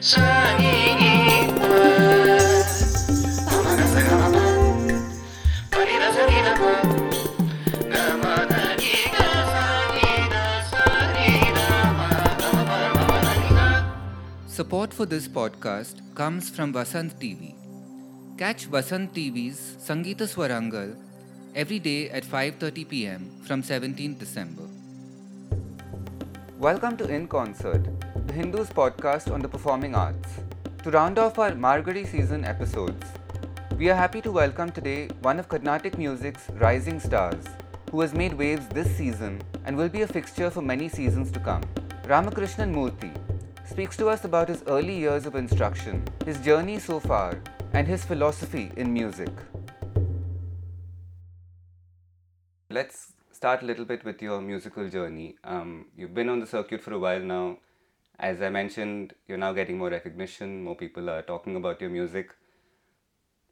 Support for this podcast comes from Vasanth TV. Catch Vasanth TV's Sangeeta Swarangal every day at 5:30 p.m. from 17th December. Welcome to In Concert, the Hindu's podcast on the performing arts. To round off our Margazhi season episodes, we are happy to welcome today one of Carnatic music's rising stars, who has made waves this season and will be a fixture for many seasons to come. Ramakrishnan Murthy speaks to us about his early years of instruction, his journey so far, and his philosophy in music. Let's start a little bit with your musical journey. Um, you've been on the circuit for a while now. As I mentioned, you're now getting more recognition, more people are talking about your music.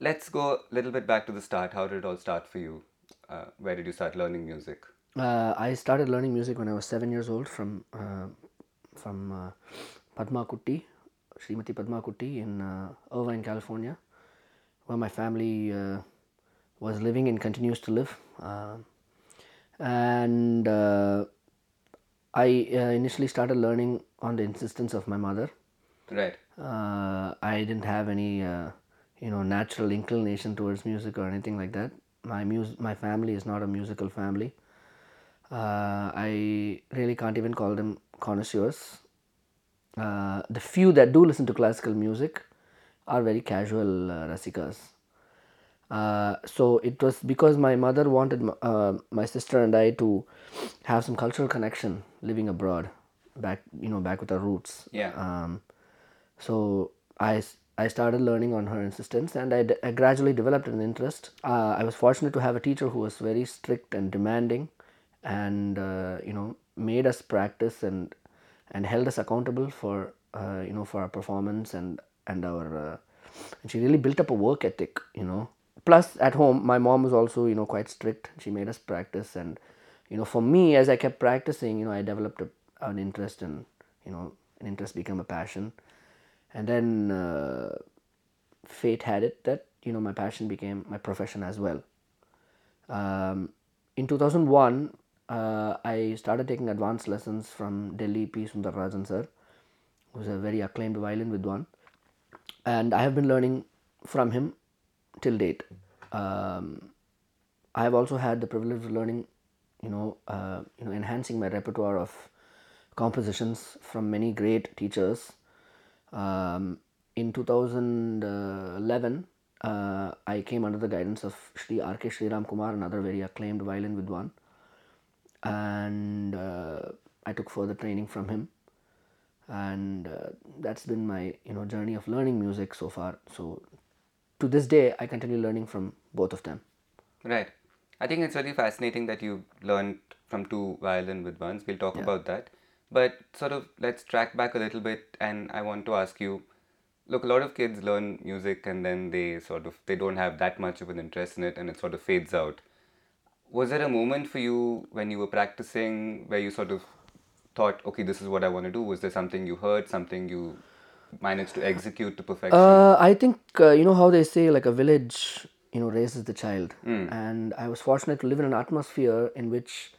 Let's go a little bit back to the start. How did it all start for you? Uh, where did you start learning music? Uh, I started learning music when I was seven years old from uh, from uh, Padma Kutti, Srimati Padma Kutti in uh, Irvine, California, where my family uh, was living and continues to live. And uh, I uh, initially started learning on the insistence of my mother. Right. Uh, I didn't have any, uh, you know, natural inclination towards music or anything like that. My mus- my family is not a musical family. Uh, I really can't even call them connoisseurs. Uh, the few that do listen to classical music are very casual uh, rasikas. Uh, so it was because my mother wanted m- uh, my sister and I to have some cultural connection living abroad, back you know back with our roots. Yeah. Um, so I started learning on her insistence and I, d- I gradually developed an interest. Uh, I was fortunate to have a teacher who was very strict and demanding and uh, you know made us practice and and held us accountable for uh, you know for our performance and and our uh, and she really built up a work ethic you know plus at home my mom was also you know quite strict. She made us practice and you know for me as i kept practicing you know i developed a, an interest and you know an interest became a passion. And then uh, fate had it that you know my passion became my profession as well. Um, in 2001 uh, i started taking advanced lessons from delhi p. Sundarrajan sir who's a very acclaimed violin vidwan and i have been learning from him till date um, i have also had the privilege of learning you know uh, you know enhancing my repertoire of compositions from many great teachers um, in 2011, uh, I came under the guidance of Sri R.K. Sri Ram Kumar, another very acclaimed violin vidwan, and uh, I took further training from him, and uh, that's been my you know journey of learning music so far. So to this day, I continue learning from both of them. Right. I think it's really fascinating that you learned from two violin ones. We'll talk about that. But sort of let's track back a little bit and I want to ask you look a lot of kids learn music and then they sort of they don't have that much of an interest in it and it sort of fades out. Was there a moment for you when you were practicing where you sort of thought, okay, this is what I want to do? Was there something you heard, something you managed to execute to perfection? Uh, I think uh, you know how they say like a village, you know, raises the child, and I was fortunate to live in an atmosphere in which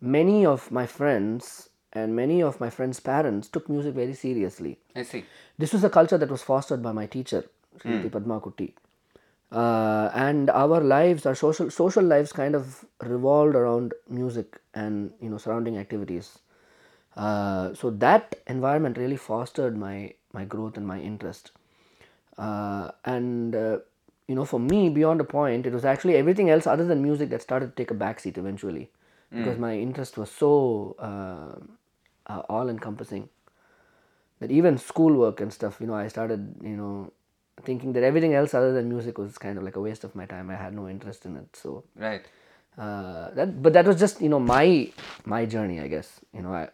many of my friends and many of my friends' parents took music very seriously. I see. This was a culture that was fostered by my teacher, Srimati Padma Kutti. Uh, and our lives, our social social lives, kind of revolved around music and you know surrounding activities. Uh, so that environment really fostered my my growth and my interest. Uh, and uh, you know, for me, beyond a point, it was actually everything else other than music that started to take a backseat eventually, because my interest was so uh, uh, all-encompassing that even schoolwork and stuff, you know, I started, you know, thinking that everything else other than music was kind of like a waste of my time. I had no interest in it. So Right. uh, that, but that was just, you know, my my journey, I guess. You know, I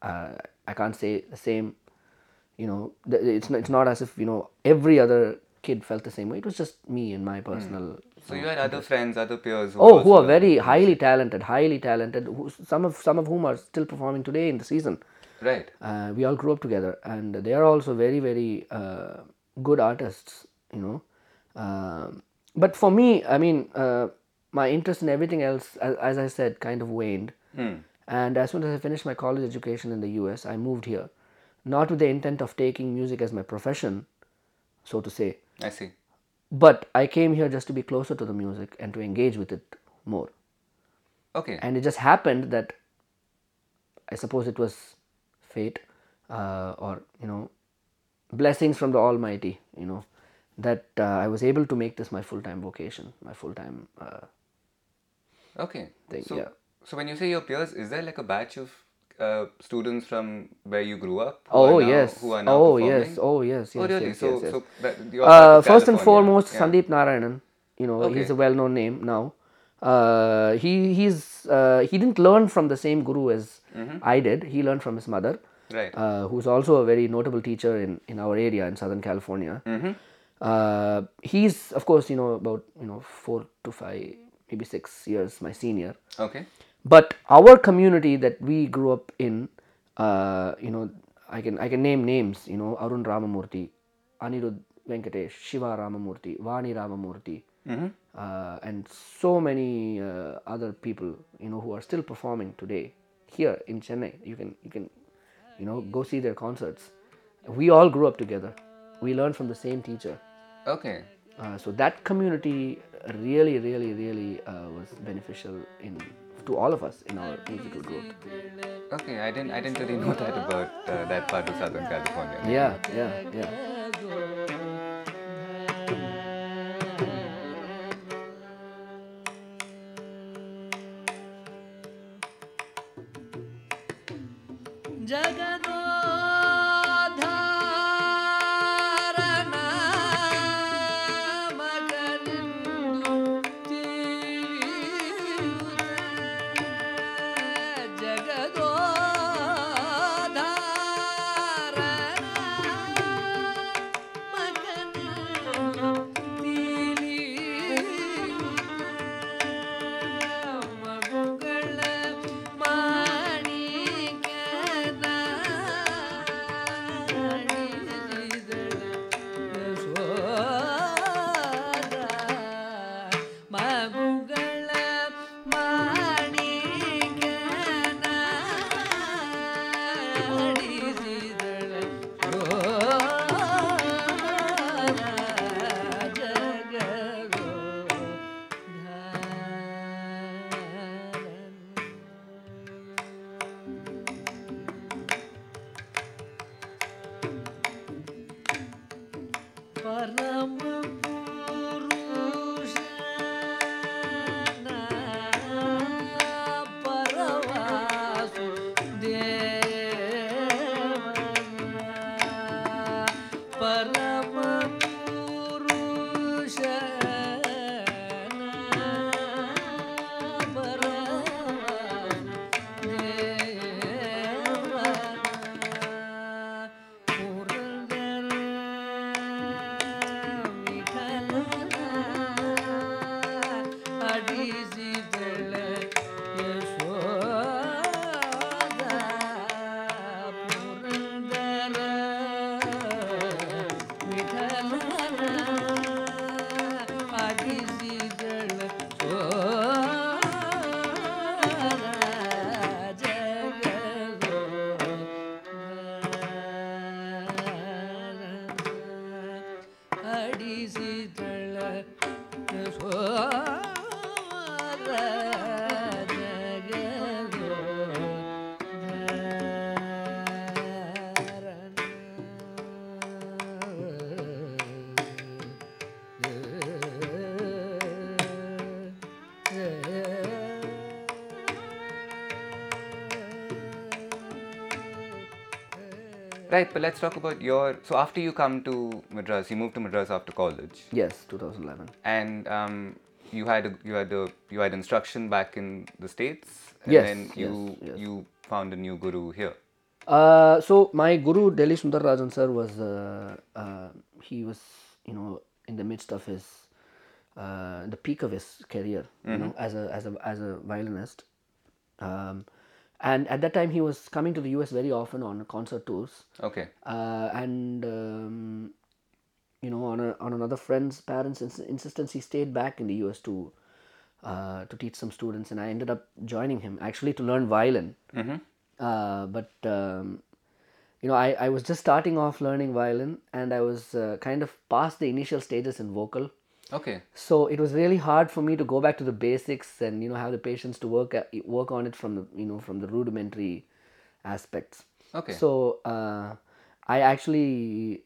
uh, I can't say the same. You know, it's not, it's not as if you know every other kid felt the same way. It was just me and my personal. So you had other friends, other peers who Oh, who are very highly talented, highly talented. Who, some of some of whom are still performing today in the season. Right. Uh, we all grew up together, and they are also very, very uh, good artists, you know. Um, but for me, I mean, uh, my interest in everything else, as, as I said, kind of waned. And as soon as I finished my college education in the US, I moved here, not with the intent of taking music as my profession, so to say, I see. but I came here just to be closer to the music and to engage with it more. Okay. And it just happened that I suppose it was fate uh, or, you know, blessings from the Almighty, you know, that uh, I was able to make this my full time vocation, my full time. Uh, Okay. Thing, so, yeah. so when you say your peers, is there like a batch of uh, students from where you grew up? oh, yes. Who are now oh, performing? yes. Oh, yes. Yes. Oh, really? yes, so, yes, yes. so that, Uh, first and foremost, Yeah. Sandeep Narayanan. You know, he's a well-known name now. Uh, he he's uh, he didn't learn from the same guru as Mm-hmm. I did. He learned from his mother, Right. uh, who's also a very notable teacher in in our area in Southern California. Mm-hmm. Uh, he's of course you know about you know four to five, maybe six years my senior. Okay. But our community that we grew up in, uh, you know, I can I can name names. You know, Arun Ramamurthy, Anirudh Venkatesh, Shiva Ramamurthy, Vani Ramamurthy, uh, and so many uh, other people. You know, who are still performing today here in Chennai. You can you can, you know, go see their concerts. We all grew up together. We learned from the same teacher. Okay. Uh, so that community really, really, really uh, was beneficial in to all of us in our musical growth. Okay. I didn't. I didn't really know that about uh, that part of Southern California. Yeah, yeah, yeah. Right. But let's talk about your. So after you come to Madras, you moved to Madras after college, Yes, 2011. and um, you had a, you had a, you had instruction back in the states, and Yes, then you yes, yes. you found a new guru here. Uh, so my guru Delhi Sundar Rajan sir was uh, uh, he was you know in the midst of his uh, the peak of his career you know as a as a as a violinist um, and at that time he was coming to the us very often on concert tours. Okay. uh, and um, you know on, a, on another friend's parents ins- insistence he stayed back in the us to uh, to teach some students. And i ended up joining him actually to learn violin. Uh, but um, you know I, I was just starting off learning violin. And i was uh, kind of past the initial stages in vocal Okay. so it was really hard for me to go back to the basics and you know have the patience to work at, work on it from the you know from the rudimentary aspects. Okay. so uh, i actually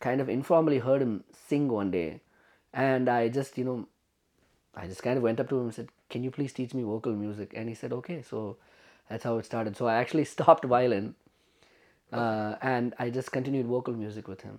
kind of informally heard him sing one day and i just you know i just kind of went up to him and said can you please teach me vocal music? And he said okay. So that's how it started. So i actually stopped violin uh, and i just continued vocal music with him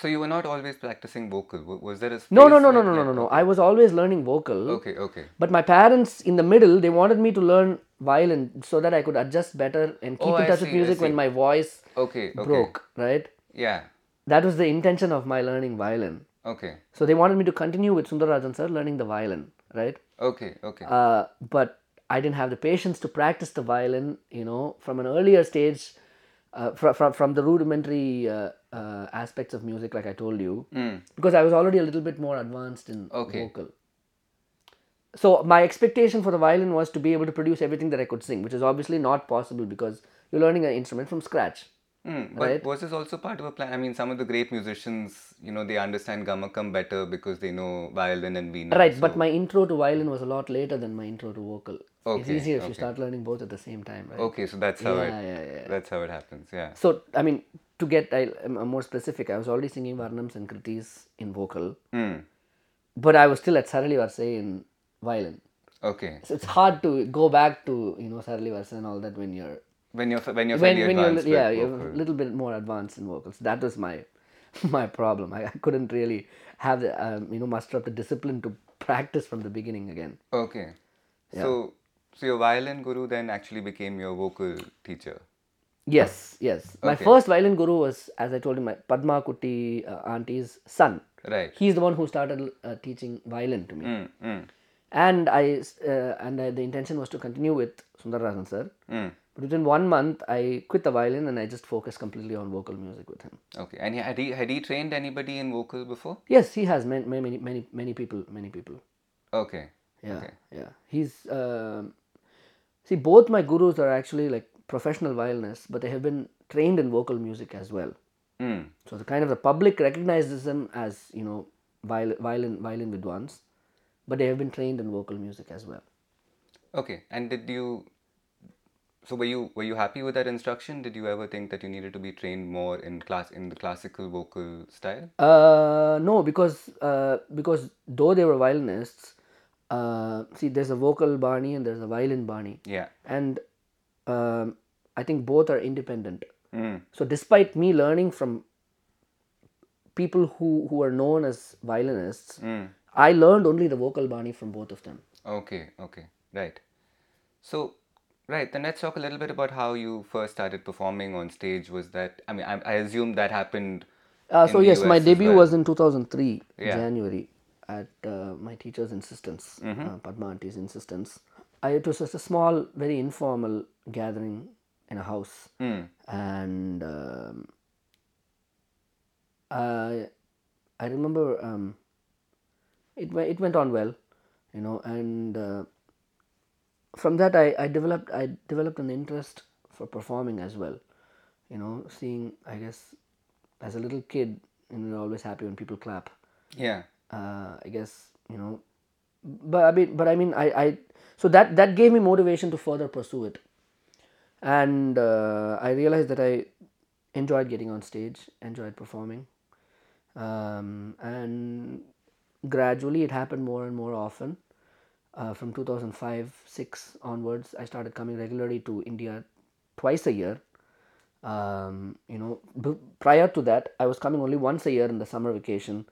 So you were not always practicing vocal. Was there a no no no no no no no no i was always learning vocal Okay. Okay. but my parents in the middle they wanted me to learn violin so that i could adjust better and keep Oh, in touch with see, I music when my voice Okay. Okay. broke right Yeah. that was the intention of my learning violin Okay. so they wanted me to continue with sundarajan sir learning the violin right Okay. Okay. uh, but i didn't have the patience to practice the violin you know from an earlier stage uh, from, from, from the rudimentary uh, uh, aspects of music like i told you. Because i was already a little bit more advanced in Okay. vocal. So my expectation for the violin was to be able to produce everything that i could sing which is obviously not possible because you're learning an instrument from scratch Mm, but Right. was this also part of a plan? I mean, some of the great musicians, you know, they understand gamakam better because they know violin and veena. right but my intro to violin was a lot later than my intro to vocal it's Okay, easier if you start learning both at the same time right Okay, so that's how Yeah, it. yeah, yeah. That's how it happens. Yeah. So, I mean, to get I, I'm more specific, I was already singing Varnams and Kritis in vocal, Mm. but I was still at Sarali Varisai in violin. Okay. So it's hard to go back to you know Sarali Varisai and all that when you're When you're when you're when, when you're yeah you're a little bit more advanced in vocals. That was my my problem. I, I couldn't really have the um, you know muster up the discipline to practice from the beginning again. Okay. So so your violin guru then actually became your vocal teacher. Yes, yes. My first violin guru was, as I told you, my Padma Kutti uh, auntie's son. Right. He's the one who started uh, teaching violin to me. Mm, mm, and I uh, and I, the intention was to continue with Sundarajan sir. mm. But within one month, I quit the violin and I just focused completely on vocal music with him. Okay. And he, had he had he trained anybody in vocal before? Yes, he has many many many many people many people. Okay. Yeah, Okay. yeah. He's um see both my gurus are actually like professional violinists, but they have been trained in vocal music as well. Mm. So the kind of the public recognizes them as you know violin violin violin vidwans, but they have been trained in vocal music as well. Okay. And did you? So were you were you happy with that instruction? Did you ever think that you needed to be trained more in class in the classical vocal style? Uh, no, because uh, because though they were violinists, uh, see, there's a vocal bani and there's a violin bani, Yeah. and um, I think both are independent. Mm. So, despite me learning from people who who are known as violinists, Mm. I learned only the vocal bani from both of them. Okay, okay, right. So, right, then let's talk a little bit about how you first started performing on stage. Was that, I mean, I, I assume that happened. Uh, so yes, my US as debut well. was in 2003 Yeah. January at uh, my teacher's insistence, Mm-hmm. uh, Padma auntie's insistence. I, it was just a small, very informal gathering in a house, Mm. and um, I I remember um, it it went on well, you know, and uh, from that I, I developed I developed an interest for performing as well, you know, seeing I guess as a little kid, you know, you're always happy when people clap. Yeah. Uh, I guess you know, but I mean, but I mean, I, I so that that gave me motivation to further pursue it, and uh, I realized that I enjoyed getting on stage, enjoyed performing, um, and gradually it happened more and more often. Uh, from 2005 6 onwards, I started coming regularly to India twice a year. Um, you know b- prior to that i was coming only once a year in the summer vacation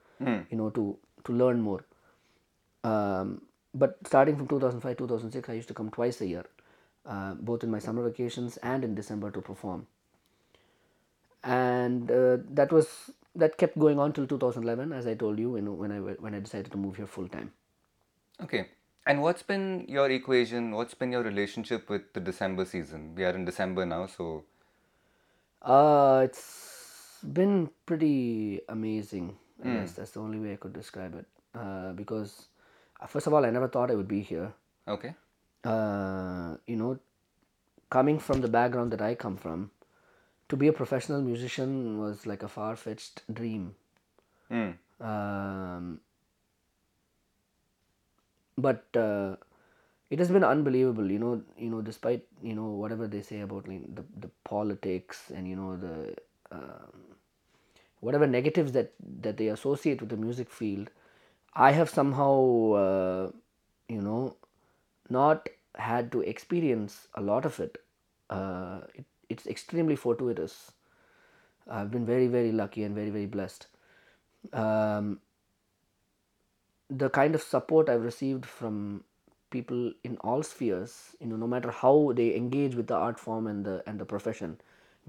you know to to learn more. Um, but starting from 2005 2006 i used to come twice a year uh, both in my summer vacations and in december to perform. And uh, that was that kept going on till 2011 as i told you when, when i when i decided to move here full time. Okay. And what's been your equation? What's been your relationship with the December season? We are in December now, so Uh, it's been pretty amazing. I guess that's the only way I could describe it. Uh, because uh, first of all, I never thought I would be here. okay. Uh, you know, coming from the background that I come from, to be a professional musician was like a far fetched dream. Mm. Um, but uh, it has been unbelievable you know you know despite you know whatever they say about like, the, the politics and you know the um, whatever negatives that that they associate with the music field i have somehow uh, you know not had to experience a lot of it. Uh, it, it's extremely fortuitous. I've been very very lucky and very very blessed. Um, the kind of support I've received from people in all spheres, you know, no matter how they engage with the art form and the and the profession,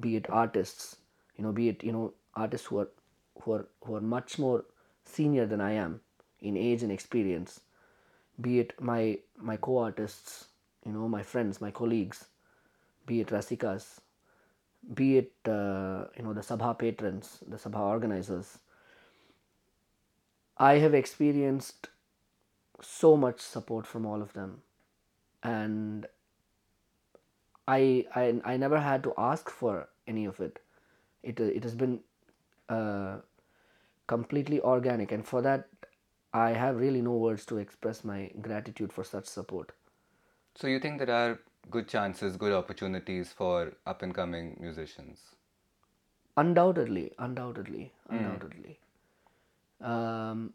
be it artists, you know, be it you know artists who are who are who are much more senior than I am in age and experience, be it my my co-artists, you know, my friends, my colleagues, be it Rasikas, be it uh, you know the Sabha patrons, the Sabha organizers. I have experienced so much support from all of them, and I I, I never had to ask for any of it. It it has been uh, completely organic, and for that I have really no words to express my gratitude for such support. So you think there are good chances, good opportunities for up and coming musicians? Undoubtedly, undoubtedly, undoubtedly. Um,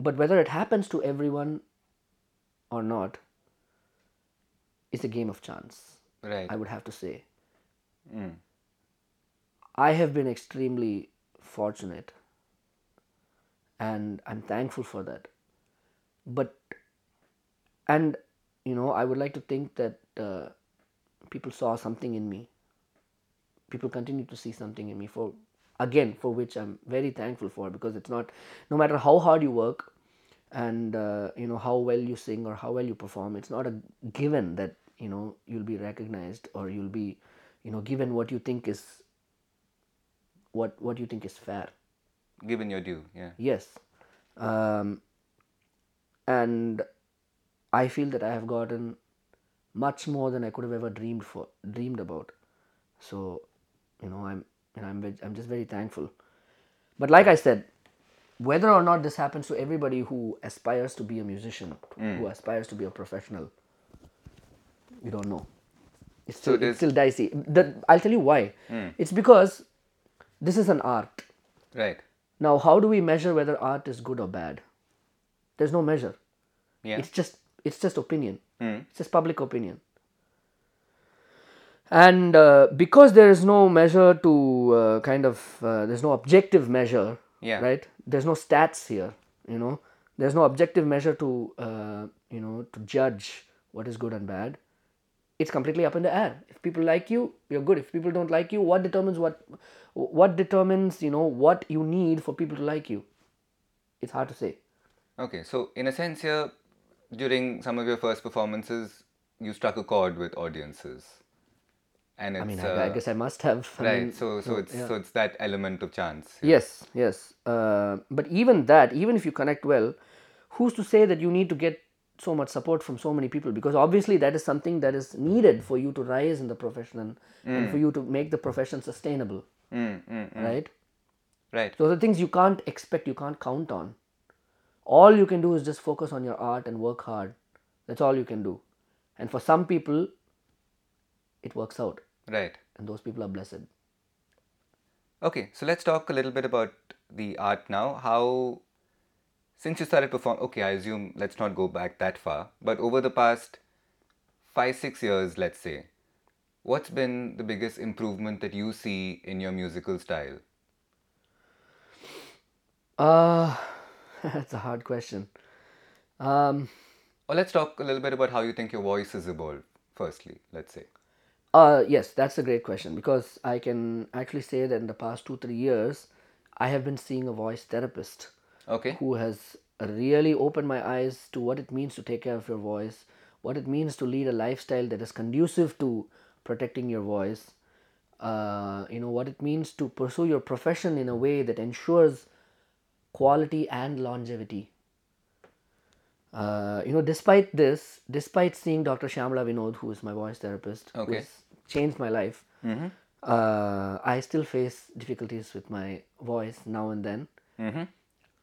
but whether it happens to everyone or not is a game of chance. Right. I would have to say. Mm. I have been extremely fortunate and I'm thankful for that. But, and you know, I would like to think that uh, people saw something in me. People continue to see something in me for, again, for which I'm very thankful for because it's not, no matter how hard you work and, uh, you know, how well you sing or how well you perform, it's not a given that, you know, you'll be recognized or you'll be, you know, given what you think is what what you think is fair. Given your due, yeah. Yes, um, and I feel that I have gotten much more than I could have ever dreamed for dreamed about. So, you know, I'm know, I'm I'm just very thankful. But like I said, whether or not this happens to everybody who aspires to be a musician, mm. who aspires to be a professional, we don't know. It's still, there's- it's still dicey. The, I'll tell you why. Mm. It's because this is an art. Right. Now, how do we measure whether art is good or bad? There's no measure. Yeah. It's just it's just opinion. Mm. It's just public opinion. And uh, because there is no measure to uh, kind of uh, there's no objective measure, Yeah. right? There's no stats here. You know, there's no objective measure to uh, you know to judge what is good and bad. It's completely up in the air. If people like you, you're good. If people don't like you, what determines what what determines you know what you need for people to like you? It's hard to say. Okay, so in a sense here, during some of your first performances, you struck a chord with audiences. And I mean, I, I uh, guess I must have. I right. mean, so so it's yeah. so it's that element of chance. Yes, yes. Uh, but even that, even if you connect well, who's to say that you need to get so much support from so many people? Because obviously, that is something that is needed for you to rise in the profession and, and for you to make the profession sustainable, Mm, mm, mm. right? Right. Those are things you can't expect, you can't count on. All you can do is just focus on your art and work hard. That's all you can do. And for some people, it works out, Right. and those people are blessed. Okay, so let's talk a little bit about the art now. How, since you started perform, okay, I assume let's not go back that far, but over the past five, six years, let's say, what's been the biggest improvement that you see in your musical style? Uh, that's a hard question. Um, Or let's talk a little bit about how you think your voice has evolved, firstly, let's say. Uh, yes, that's a great question because I can actually say that in the past two, three years, I have been seeing a voice therapist Okay. who has really opened my eyes to what it means to take care of your voice, what it means to lead a lifestyle that is conducive to protecting your voice. Uh, you know what it means to pursue your profession in a way that ensures quality and longevity. Uh, you know, despite this, despite seeing Dr. Shyamala Vinod, who is my voice therapist, who Okay. Changed my life, uh, I still face difficulties with my voice now and then. Mm-hmm.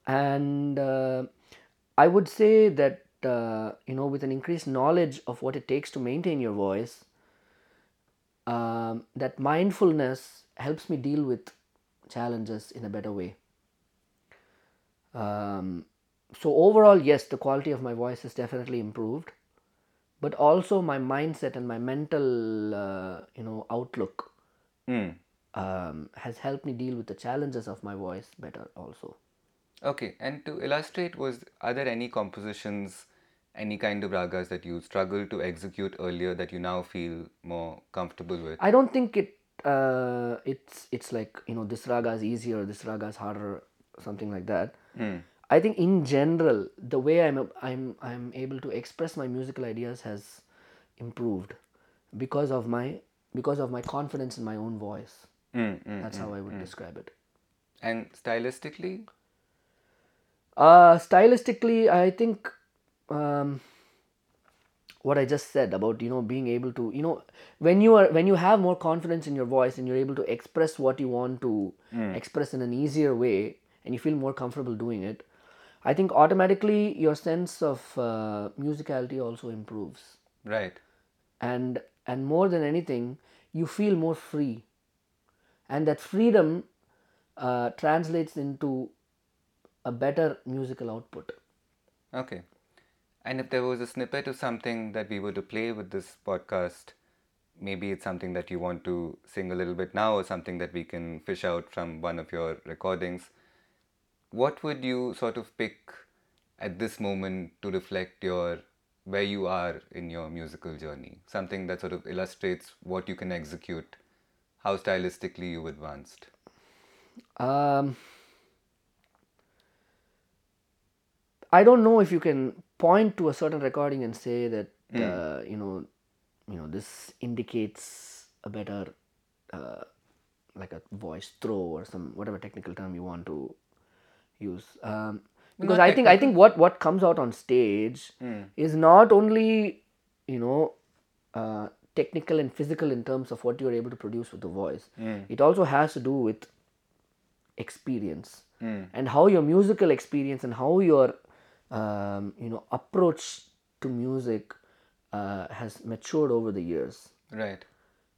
And uh, I would say that, uh, you know, with an increased knowledge of what it takes to maintain your voice, um, that mindfulness helps me deal with challenges in a better way. Um, so overall, yes, the quality of my voice has definitely improved, but also my mindset and my mental, uh, you know, outlook Mm. um, has helped me deal with the challenges of my voice better also. Okay, and to illustrate, was are there any compositions, any kind of ragas that you struggled to execute earlier that you now feel more comfortable with? I don't think it uh, it's it's like you know this raga is easier, this raga is harder, something like that. Mm. I think in general the way I'm I'm I'm able to express my musical ideas has improved because of my because of my confidence in my own voice. Mm, mm, That's mm. how I would describe it. And stylistically, Uh, stylistically, I think um, what I just said about you know being able to you know when you are when you have more confidence in your voice and you're able to express what you want to express in an easier way and you feel more comfortable doing it, I think automatically your sense of uh, musicality also improves right? and and more than anything you feel more free and that freedom uh, translates into a better musical output Okay. And if there was a snippet of something that we were to play with this podcast, maybe it's something that you want to sing a little bit now or something that we can fish out from one of your recordings. What would you sort of pick at this moment to reflect your where you are in your musical journey? Something that sort of illustrates what you can execute, how stylistically you've advanced. Um, I don't know if you can point to a certain recording and say that uh, you know, you know, this indicates a better, uh, like a voice throw or some whatever technical term you want to use. Um, because Not I think I think what what comes out on stage is not only you know uh, technical and physical in terms of what you're able to produce with the voice. It also has to do with experience and how your musical experience and how your um, you know approach to music uh, has matured over the years Right.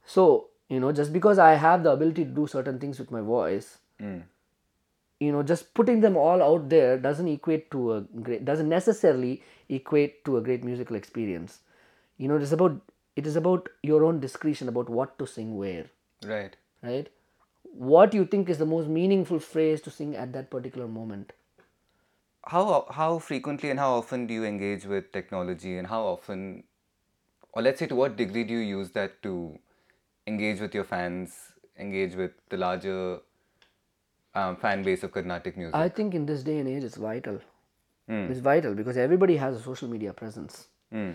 so you know just because i have the ability to do certain things with my voice Mm. You know just putting them all out there doesn't equate to a great doesn't necessarily equate to a great musical experience. You know it is about it is about your own discretion about what to sing where. Right. right? What you think is the most meaningful phrase to sing at that particular moment. How how frequently and how often do you engage with technology and how often or let's say to what degree do you use that to engage with your fans engage with the larger um, fan base of carnatic music i think in this day and age it's vital Mm. it's vital because everybody has a social media presence Mm.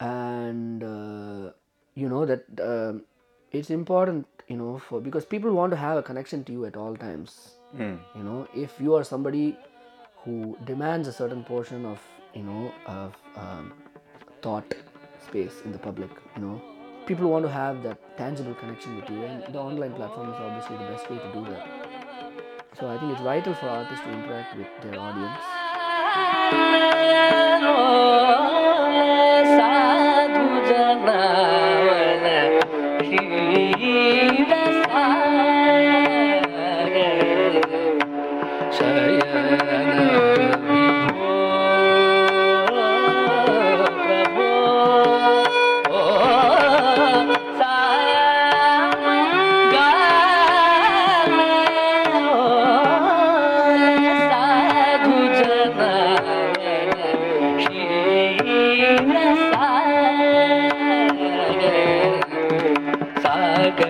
and uh, you know that um it's important you know for because people want to have a connection to you at all times Mm. you know if you are somebody who demands a certain portion of you know of um, thought space in the public you know people want to have that tangible connection with you and the online platform is obviously the best way to do that so i think it's vital for artists to interact with their audience oh.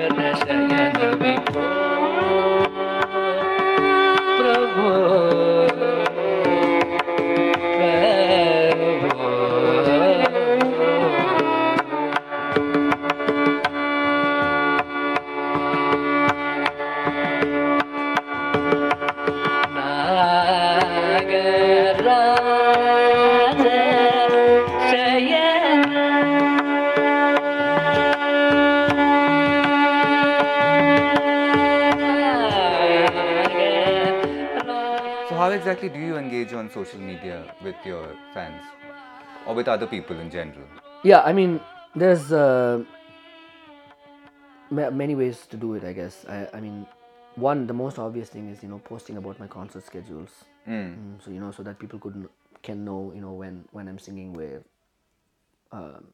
never let again to the poor. With your fans or with other people in general? Yeah, I mean, there's uh, ma- many ways to do it. I guess. I, I mean, one the most obvious thing is you know posting about my concert schedules. Mm, so you know, so that people could can know you know when when I'm singing where. Um,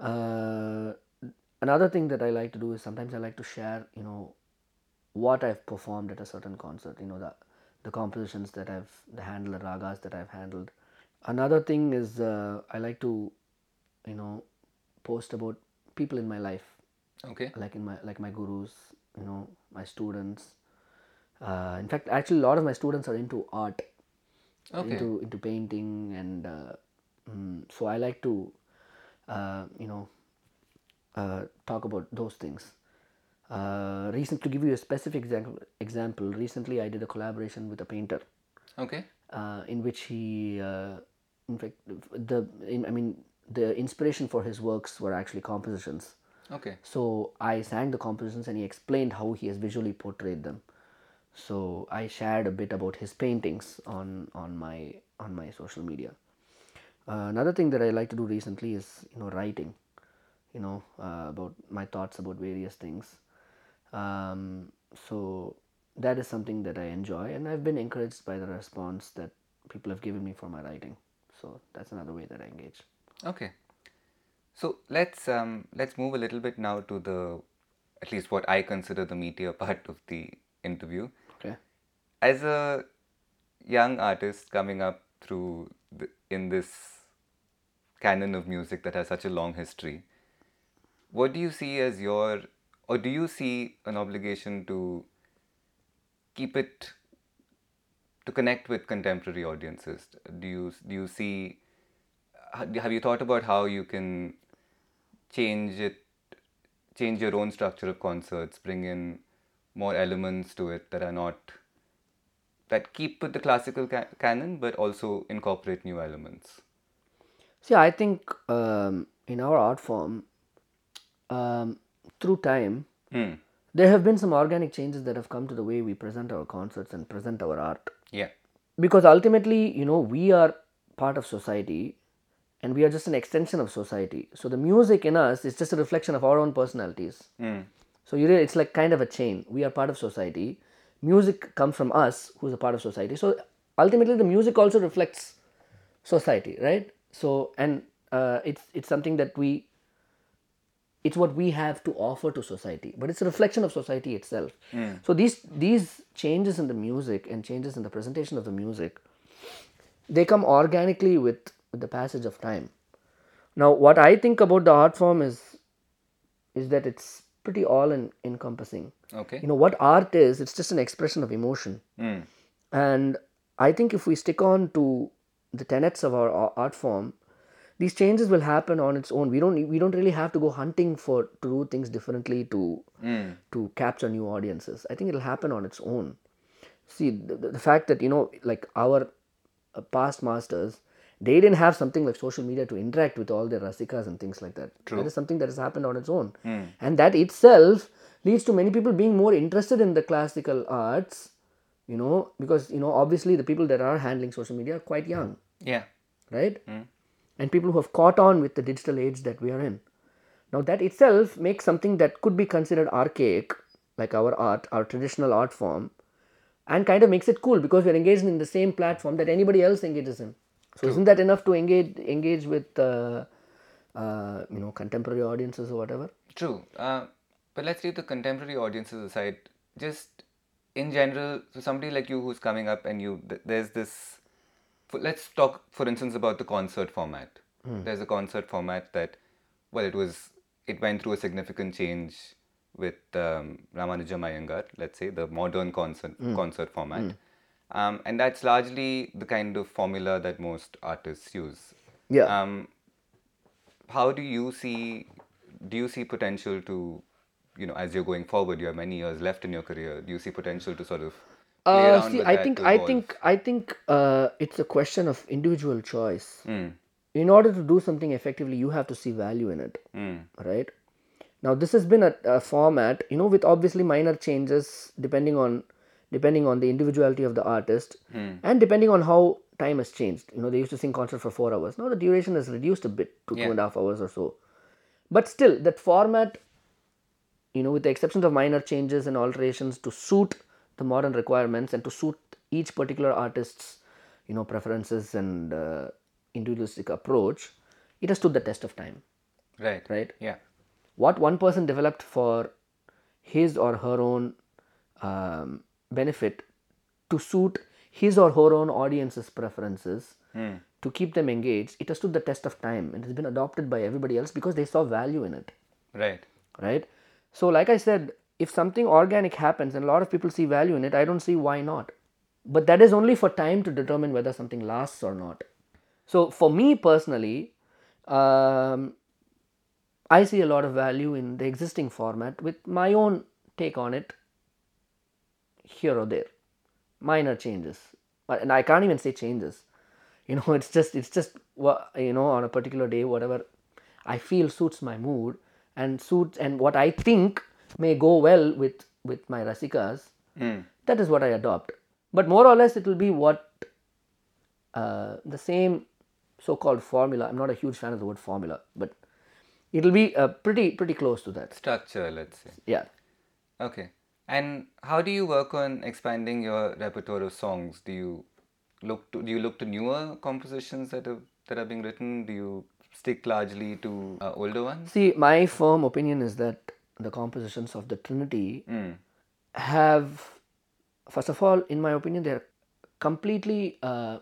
uh, another thing that I like to do is sometimes I like to share you know what I've performed at a certain concert. You know the the compositions that I've the handled the ragas that I've handled. Another thing is uh, I like to you know post about people in my life Okay. like in my like my gurus you know my students uh, in fact actually a lot of my students are into art Okay. into into painting and uh, mm, so i like to uh, you know uh, talk about those things uh, recent to give you a specific example example recently i did a collaboration with a painter Okay. uh, in which he, uh, in fact, the in, I mean, the inspiration for his works were actually compositions. Okay. So I sang the compositions and he explained how he has visually portrayed them. So I shared a bit about his paintings on on my on my social media. Uh, another thing that I like to do recently is you know writing, you know uh, about my thoughts about various things. Um, so that is something that I enjoy, and I've been encouraged by the response that people have given me for my writing. So that's another way that I engage. Okay. So let's um, let's move a little bit now to the at least what I consider the meteor part of the interview. Okay. As a young artist coming up through the, in this canon of music that has such a long history, what do you see as your or do you see an obligation to keep it to connect with contemporary audiences? Do you do you see have you thought about how you can change it change your own structure of concerts bring in more elements to it that are not that keep with the classical ca- canon but also incorporate new elements See, I think um, in our art form, um, through time, hmm. there have been some organic changes that have come to the way we present our concerts and present our art. yeah Because ultimately, you know, we are part of society and we are just an extension of society. So the music in us is just a reflection of our own personalities. Hmm. So you really, it's like kind of a chain. We are part of society. Music comes from us, who's a part of society. So ultimately, the music also reflects society, right? So and uh, it's it's something that we. It's what we have to offer to society, but it's a reflection of society itself. So these these changes in the music and changes in the presentation of the music, they come organically with, with the passage of time. Now, what I think about the art form is is that it's pretty all in, encompassing. okay You know what art is? It's just an expression of emotion, Hmm. and I think if we stick on to the tenets of our art form, these changes will happen on its own. We don't we don't really have to go hunting for to do things differently to Hmm. to capture new audiences. I think it'll happen on its own. See the, the fact that you know like our uh, past masters they didn't have something like social media to interact with all their rasikas and things like that. That is something that has happened on its own. And that itself leads to many people being more interested in the classical arts, you know, because, you know, obviously the people that are handling social media are quite young, yeah right? And people who have caught on with the digital age that we are in. Now, that itself makes something that could be considered archaic, like our art, our traditional art form, and kind of makes it cool because we're engaged in the same platform that anybody else engages in. So isn't that enough to engage engage with uh, uh, you know contemporary audiences or whatever? True. Uh, but let's leave the contemporary audiences aside. Just in general, so somebody like you who's coming up and you, th- there's this. Let's talk, for instance, about the concert format. There's a concert format that, well, it was, it went through a significant change with um, Ramanujam Iyengar, let's say, the modern concert concert format. Um, and that's largely the kind of formula that most artists use. Yeah. Um, how do you see do you see potential to you know as you're going forward you have many years left in your career do you see potential to sort of Uh, see, I think I think I think uh, it's a question of individual choice. Hmm. In order to do something effectively, you have to see value in it, Hmm. right? Now, this has been a, a format, you know, with obviously minor changes depending on depending on the individuality of the artist and depending on how time has changed. You know, they used to sing concert for four hours. Now the duration has reduced a bit to two and a half hours or so. But still, that format, you know, with the exceptions of minor changes and alterations to suit the modern requirements and to suit each particular artist's, you know, preferences and uh, individualistic approach, it has stood the test of time, Right. right? Yeah. what one person developed for his or her own um, benefit to suit his or her own audience's preferences to keep them engaged, it has stood the test of time and has been adopted by everybody else because they saw value in it, Right. right? So, like I said, if something organic happens and a lot of people see value in it, I don't see why not. But that is only for time to determine whether something lasts or not. So, for me personally, um, I see a lot of value in the existing format with my own take on it here or there. Minor changes. And I can't even say changes. You know, it's just, it's just, you know, on a particular day, whatever I feel suits my mood and suits, and what I think may go well with, with my Rasikas, that is what I adopt. But more or less, it will be what uh, the same so-called formula. I'm not a huge fan of the word formula, but it'll be uh, pretty pretty close to that. Structure, let's say. Yeah. Okay. And how do you work on expanding your repertoire of songs? Do you look to do you look to newer compositions that have that are being written? Do you stick largely to uh, older ones? See, my firm opinion is that the compositions of the Trinity have, first of all, in my opinion, they're completely uh,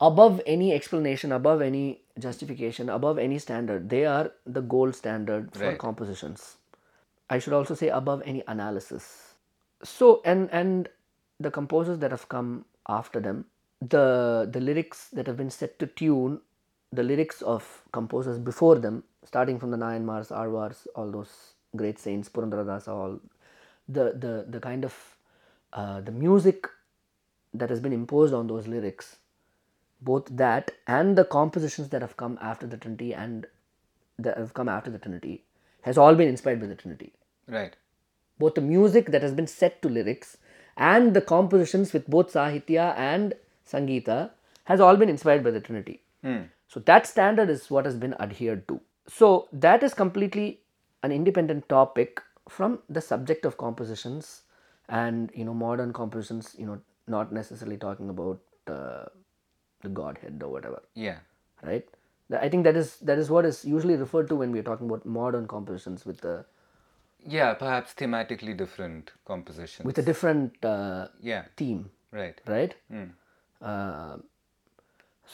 above any explanation, above any justification, above any standard. They are the gold standard for Right. compositions. I should also say above any analysis. So, and and the composers that have come after them, the the lyrics that have been set to tune, the lyrics of composers before them, starting from the Nayanmars, Alvars, all those great saints, Purandaradasa, all the the the kind of uh, the music that has been imposed on those lyrics, both that and the compositions that have come after the Trinity and that have come after the Trinity, has all been inspired by the Trinity Right. both the music that has been set to lyrics and the compositions with both Sahitya and Sangeeta has all been inspired by the Trinity. So that standard is what has been adhered to. So that is completely an independent topic from the subject of compositions and you know modern compositions. You know, not necessarily talking about uh, the Godhead or whatever Yeah. right i think that is that is what is usually referred to when we are talking about modern compositions with the Yeah, perhaps thematically different compositions. with a different uh, yeah. theme Right. right uh,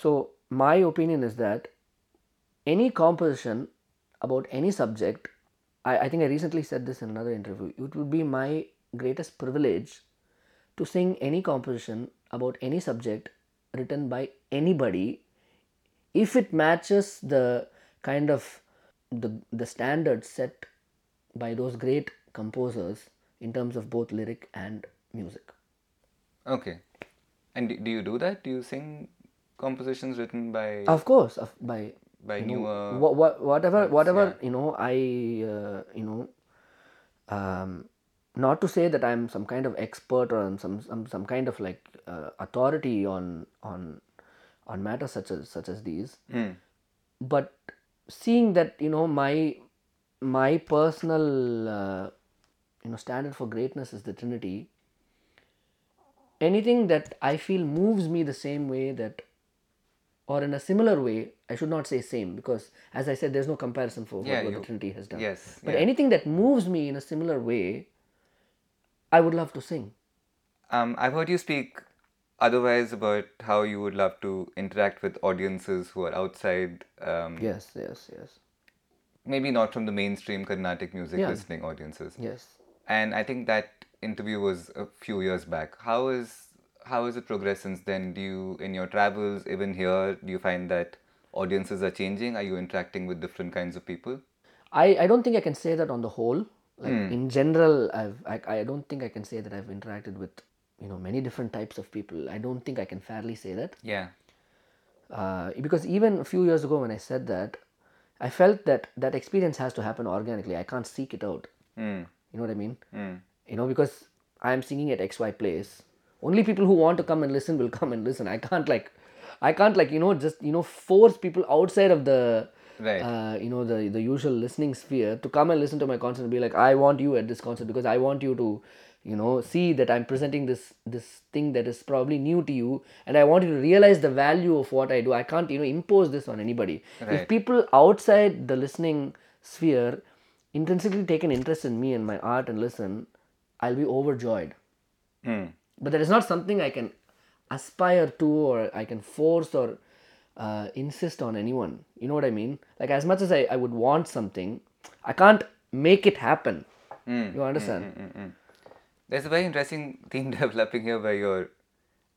so my opinion is that any composition about any subject I, I think i recently said this in another interview it would be my greatest privilege to sing any composition about any subject written by anybody if it matches the kind of the, the standards set by those great composers in terms of both lyric and music Okay. And do, do you do that? Do you sing compositions written by Of course, of, by by you know, newer wha- wha- whatever whatever yeah. you know I uh, you know um, not to say that I'm some kind of expert or I'm some some some kind of like uh, authority on on on matters such as such as these, but seeing that you know my my personal uh, you know standard for greatness is the Trinity. Anything that I feel moves me the same way that or in a similar way, I should not say same because, as I said, there's no comparison for what, Yeah, what you- the Trinity has done. yes, But yeah. anything that moves me in a similar way, I would love to sing. Um, I've heard you speak otherwise about how you would love to interact with audiences who are outside, um, Yes, yes, yes, maybe not from the mainstream Carnatic music Yeah. listening audiences. yes. And I think that interview was a few years back. How is how has it progressed since then? Do you, in your travels, even here, do you find that audiences are changing? Are you interacting with different kinds of people? I, I don't think I can say that on the whole. Like Hmm. in general, I've I, I don't think I can say that I've interacted with you know many different types of people. I don't think I can fairly say that. Yeah. uh, because even a few years ago when I said that, I felt that that experience has to happen organically. I can't seek it out. Mm. You know what I mean? Mm. You know because I am singing at XY place, only people who want to come and listen will come and listen. I can't like, I can't like you know just you know force people outside of the Right. uh, you know the the usual listening sphere to come and listen to my concert and be like I want you at this concert because I want you to you know see that I'm presenting this this thing that is probably new to you and I want you to realize the value of what I do. I can't you know impose this on anybody. If people outside the listening sphere intrinsically take an interest in me and my art and listen, I'll be overjoyed. Hmm. But that is not something I can aspire to or I can force or uh, insist on anyone. You know what I mean? Like, as much as I, I would want something, I can't make it happen. Mm, you understand? Mm, mm, There's a very interesting theme developing here where you're.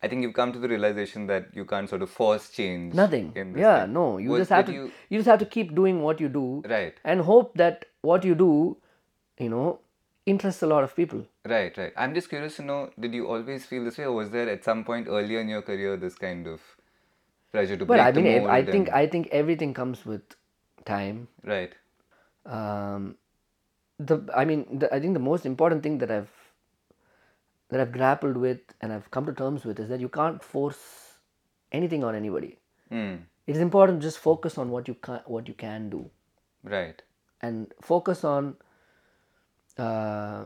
I think you've come to the realization that you can't sort of force change. Nothing. In this Yeah, thing. no. You Was- just have to. You, You, just have to keep doing what you do, right, and hope that what you do, you know, interests a lot of people. Right, right. I'm just curious to know: Did you always feel this way, or was there at some point earlier in your career this kind of pressure to But break I the mean, mold? I think and- I think everything comes with time. right, um, the I mean the, I think the most important thing that I've that I've grappled with and I've come to terms with is that you can't force anything on anybody. Hmm. It is important to just focus on what you can what you can do right, and focus on. Uh,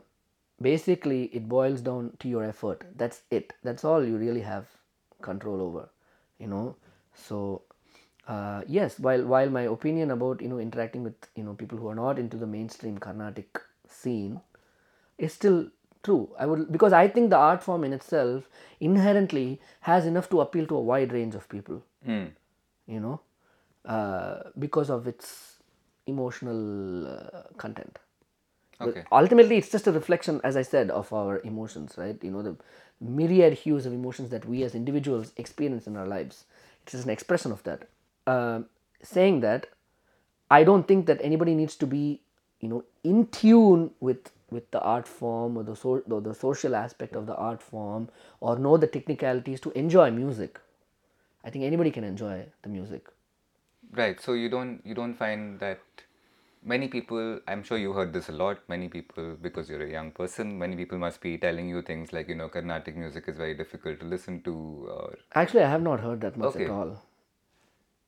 basically, it boils down to your effort. That's it. That's all you really have control over. You know, so uh, yes while while my opinion about you know interacting with you know people who are not into the mainstream carnatic scene is still true i would because i think the art form in itself inherently has enough to appeal to a wide range of people Hmm. you know uh, because of its emotional uh, content but Okay. ultimately it's just a reflection as i said of our emotions right? You know the myriad hues of emotions that we as individuals experience in our lives. It's just an expression of that. Um saying that i don't think that anybody needs to be you know in tune with with the art form or the, so, or the social aspect of the art form or know the technicalities to enjoy music. I think anybody can enjoy the music. Right. So you don't you don't find that many people I'm sure you heard this a lot, many people because you're a young person, many people must be telling you things like, you know, Carnatic music is very difficult to listen to or Actually, I have not heard that much Okay. at all.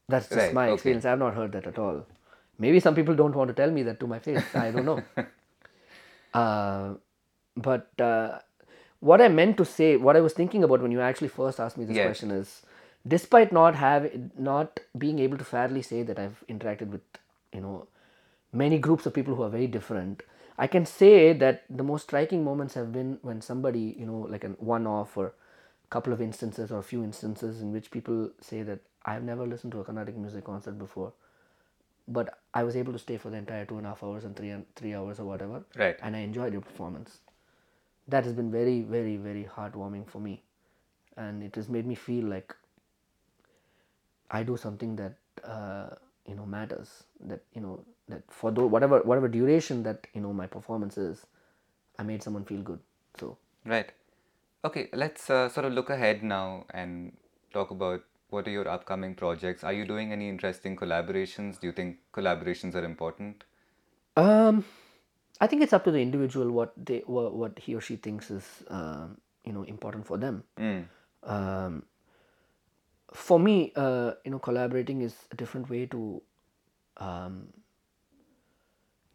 That's just Right, my okay. experience. I have not heard that at all. Maybe some people don't want to tell me that to my face. I don't know. uh, but uh, what I meant to say, what I was thinking about when you actually first asked me this Yes. question is, despite not have not being able to fairly say that I've interacted with you know many groups of people who are very different, I can say that the most striking moments have been when somebody you know like an one-off or couple of instances or a few instances in which people say that I've never listened to a Carnatic music concert before, but I was able to stay for the entire two and a half hours and three and three hours or whatever, Right. and I enjoyed your performance. That has been very, very, very heartwarming for me, and it has made me feel like I do something that uh, you know matters. That you know that for tho- whatever whatever duration that you know my performance is, I made someone feel good. So Right. Okay, let's uh, sort of look ahead now and talk about what are your upcoming projects. Are you doing any interesting collaborations? Do you think collaborations are important? Um, I think it's up to the individual what they what, what he or she thinks is um, you know important for them. Mm. Um, for me, uh, you know, collaborating is a different way to um,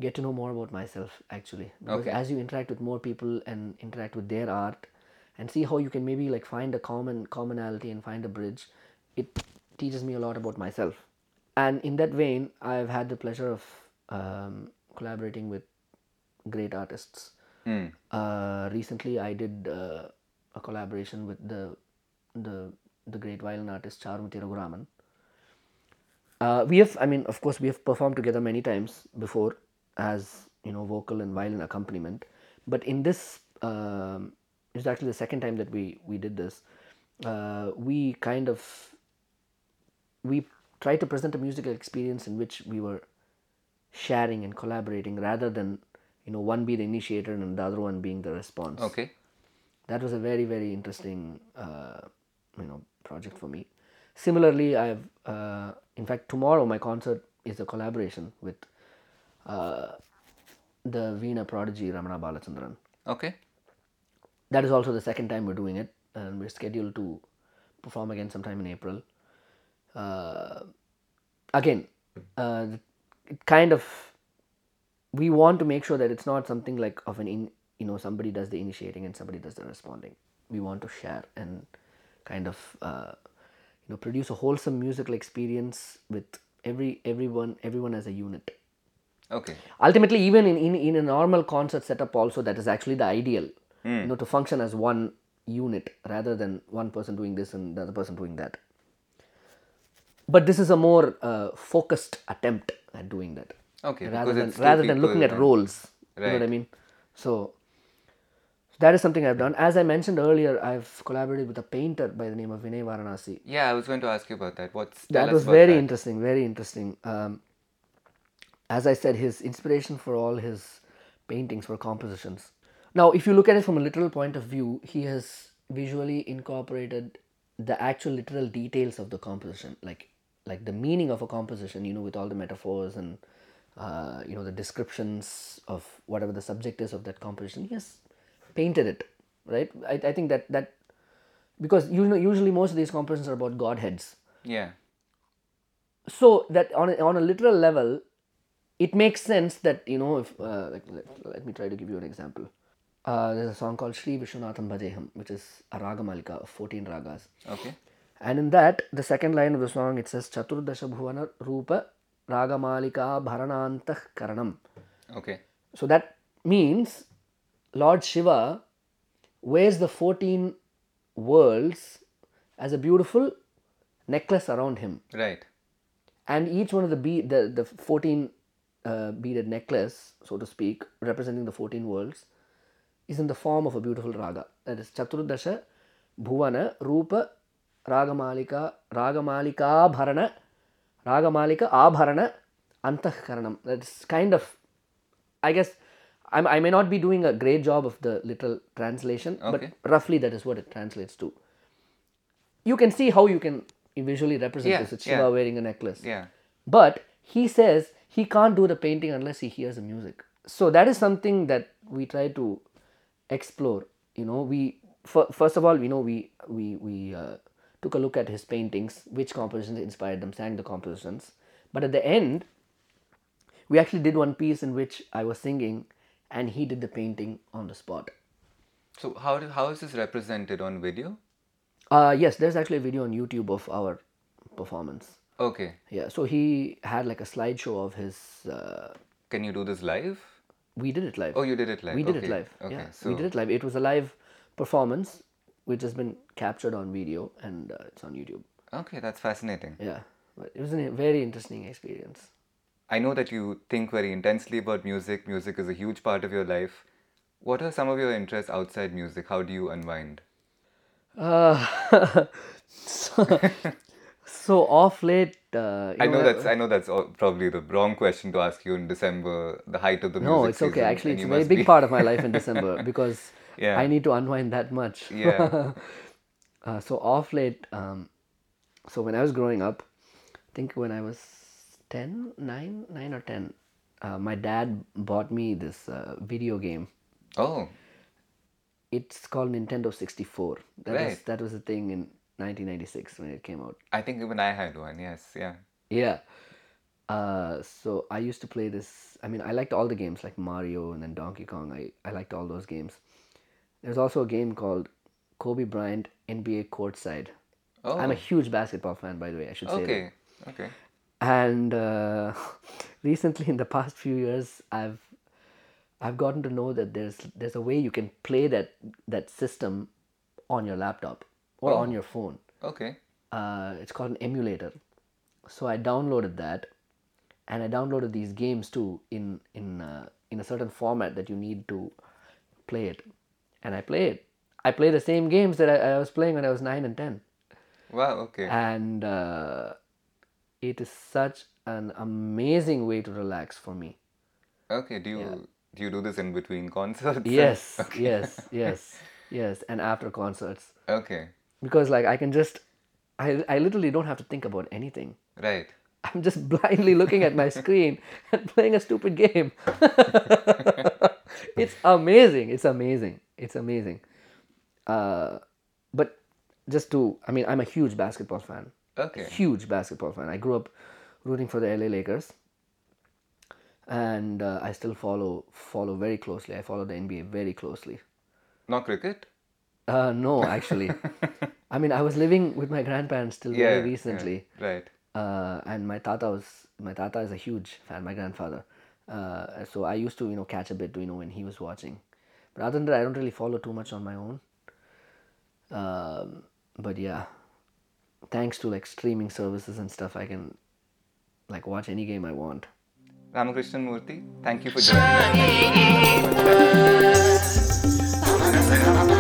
get to know more about myself. Actually, because Okay. as you interact with more people and interact with their art, and see how you can maybe like find a common commonality and find a bridge, it teaches me a lot about myself. And in that vein, I've had the pleasure of um, collaborating with great artists. Hmm. Uh, recently, I did uh, a collaboration with the the the great violin artist Charumati Raghuraman. Uh, we have, I mean, of course, we have performed together many times before as you know vocal and violin accompaniment, but in this, um, it's actually the second time that we we did this. Uh, we kind of we tried to present a musical experience in which we were sharing and collaborating rather than you know one be the initiator and the other one being the response Okay. that was a very very interesting uh, you know project for me similarly i have uh, in fact tomorrow my concert is a collaboration with uh, the veena prodigy ramana balachandran Okay. that is also the second time we're doing it, and we're scheduled to perform again sometime in April. Uh, again, uh, it kind of we want to make sure that it's not something like of an in, you know somebody does the initiating and somebody does the responding. We want to share and kind of uh, you know produce a wholesome musical experience with every everyone everyone as a unit Okay. ultimately even in, in, in a normal concert setup also that is actually the ideal you know to function as one unit rather than one person doing this and the other person doing that. But this is a more uh, focused attempt at doing that. Okay, rather than rather than looking at roles you know what i mean? So that is something i've done. As i mentioned earlier i've collaborated with a painter by the name of vinay varanasi. Yeah, I was going to ask you about that. What's that was very that. interesting very interesting. Um, as i said his inspiration for all his paintings were compositions. Now if you look at it from a literal point of view he has visually incorporated the actual literal details of the composition like like the meaning of a composition you know with all the metaphors and uh, you know the descriptions of whatever the subject is of that composition. He has painted it right? I, I think that that because you know usually most of these compositions are about godheads. Yeah. so that on a, on a literal level it makes sense that you know if uh, like, let, let me try to give you an example uh, there's a song called Sri Vishwanatham Bhajeham which is a Ragamalika of 14 ragas Okay. and in that the second line of the song it says Chaturdasha Bhuvana Rupa Ragamalika Bharanantah Karanam Okay. so that means Lord Shiva wears the 14 worlds as a beautiful necklace around him Right. and each one of the bead the, the 14 uh, beaded necklace so to speak representing the 14 worlds is in the form of a beautiful raga that is chaturdasha bhuvana rupa ragamalika ragamalika bharana ragamalika abharana antahkaranam that's kind of i guess I'm, i may not be doing a great job of the literal translation Okay. but roughly that is what it translates to you can see how you can visually represent Yeah, this with shiva yeah. wearing a necklace Yeah. but he says he can't do the painting unless he hears the music. So that is something that we try to explore. You know, we fir- first of all, you know, we we we uh, took a look at his paintings, which compositions inspired them, sang the compositions. But at the end, we actually did one piece in which I was singing, and he did the painting on the spot. So how do, how is this represented on video? Uh, yes, there's actually a video on YouTube of our performance. Okay. Yeah, so he had like a slideshow of his. Uh, Can you do this live? we did it live. Oh, you did it live. We did it live. Okay. Yeah, So we did it live. It was a live performance, which has been captured on video and uh, it's on YouTube. okay, that's fascinating. Yeah, but it was a very interesting experience. I know that you think very intensely about music. Music is a huge part of your life. What are some of your interests outside music? How do you unwind? Uh, so, so off late. Uh, I know that's I know that's probably the wrong question to ask you in December, the height of the music No, it's okay. season, Actually, it's a very big be- part of my life in December because Yeah. I need to unwind that much. Yeah. uh, so off late, um, so when I was growing up, I think when I was 10, 9, 9 or 10, uh, my dad bought me this uh, video game. Oh, It's called Nintendo 64. That was Right. that was a thing in 1996 when it came out. I think even I had one. Yes, yeah. Yeah. Uh, so I used to play this. I mean, I liked all the games like Mario and then Donkey Kong. I, I liked all those games. There's also a game called Kobe Bryant NBA Courtside. Oh, I'm a huge basketball fan, by the way. I should say that. okay, okay. And uh, recently, in the past few years, I've I've gotten to know that there's there's a way you can play that that system on your laptop or on your phone. Okay. Uh, it's called an emulator. So I downloaded that, and I downloaded these games too in in uh, in a certain format that you need to play it, and I play it. I play the same games that I, I was playing when I was nine and ten Wow. Okay. and uh, it is such an amazing way to relax for me Okay. Do you do you do this in between concerts? yes yes yes yes and after concerts Okay. Because like i can just I, I literally don't have to think about anything Right. i'm just blindly looking at my screen and playing a stupid game it's amazing it's amazing it's amazing uh, but just to I mean I'm a huge basketball fan. Okay. Huge basketball fan. I grew up rooting for the LA Lakers, and uh, I still follow follow very closely. I follow the NBA very closely. Not cricket? Uh, no, actually, I mean I was living with my grandparents till Yeah. very yeah, recently, Right. uh, and my tata was my tata is a huge fan. My grandfather, uh, so I used to you know catch a bit you know when he was watching, but other than that I don't really follow too much on my own. Um, but yeah, thanks to like streaming services and stuff, I can like watch any game I want. Ramakrishnan Murthy, thank you for joining us.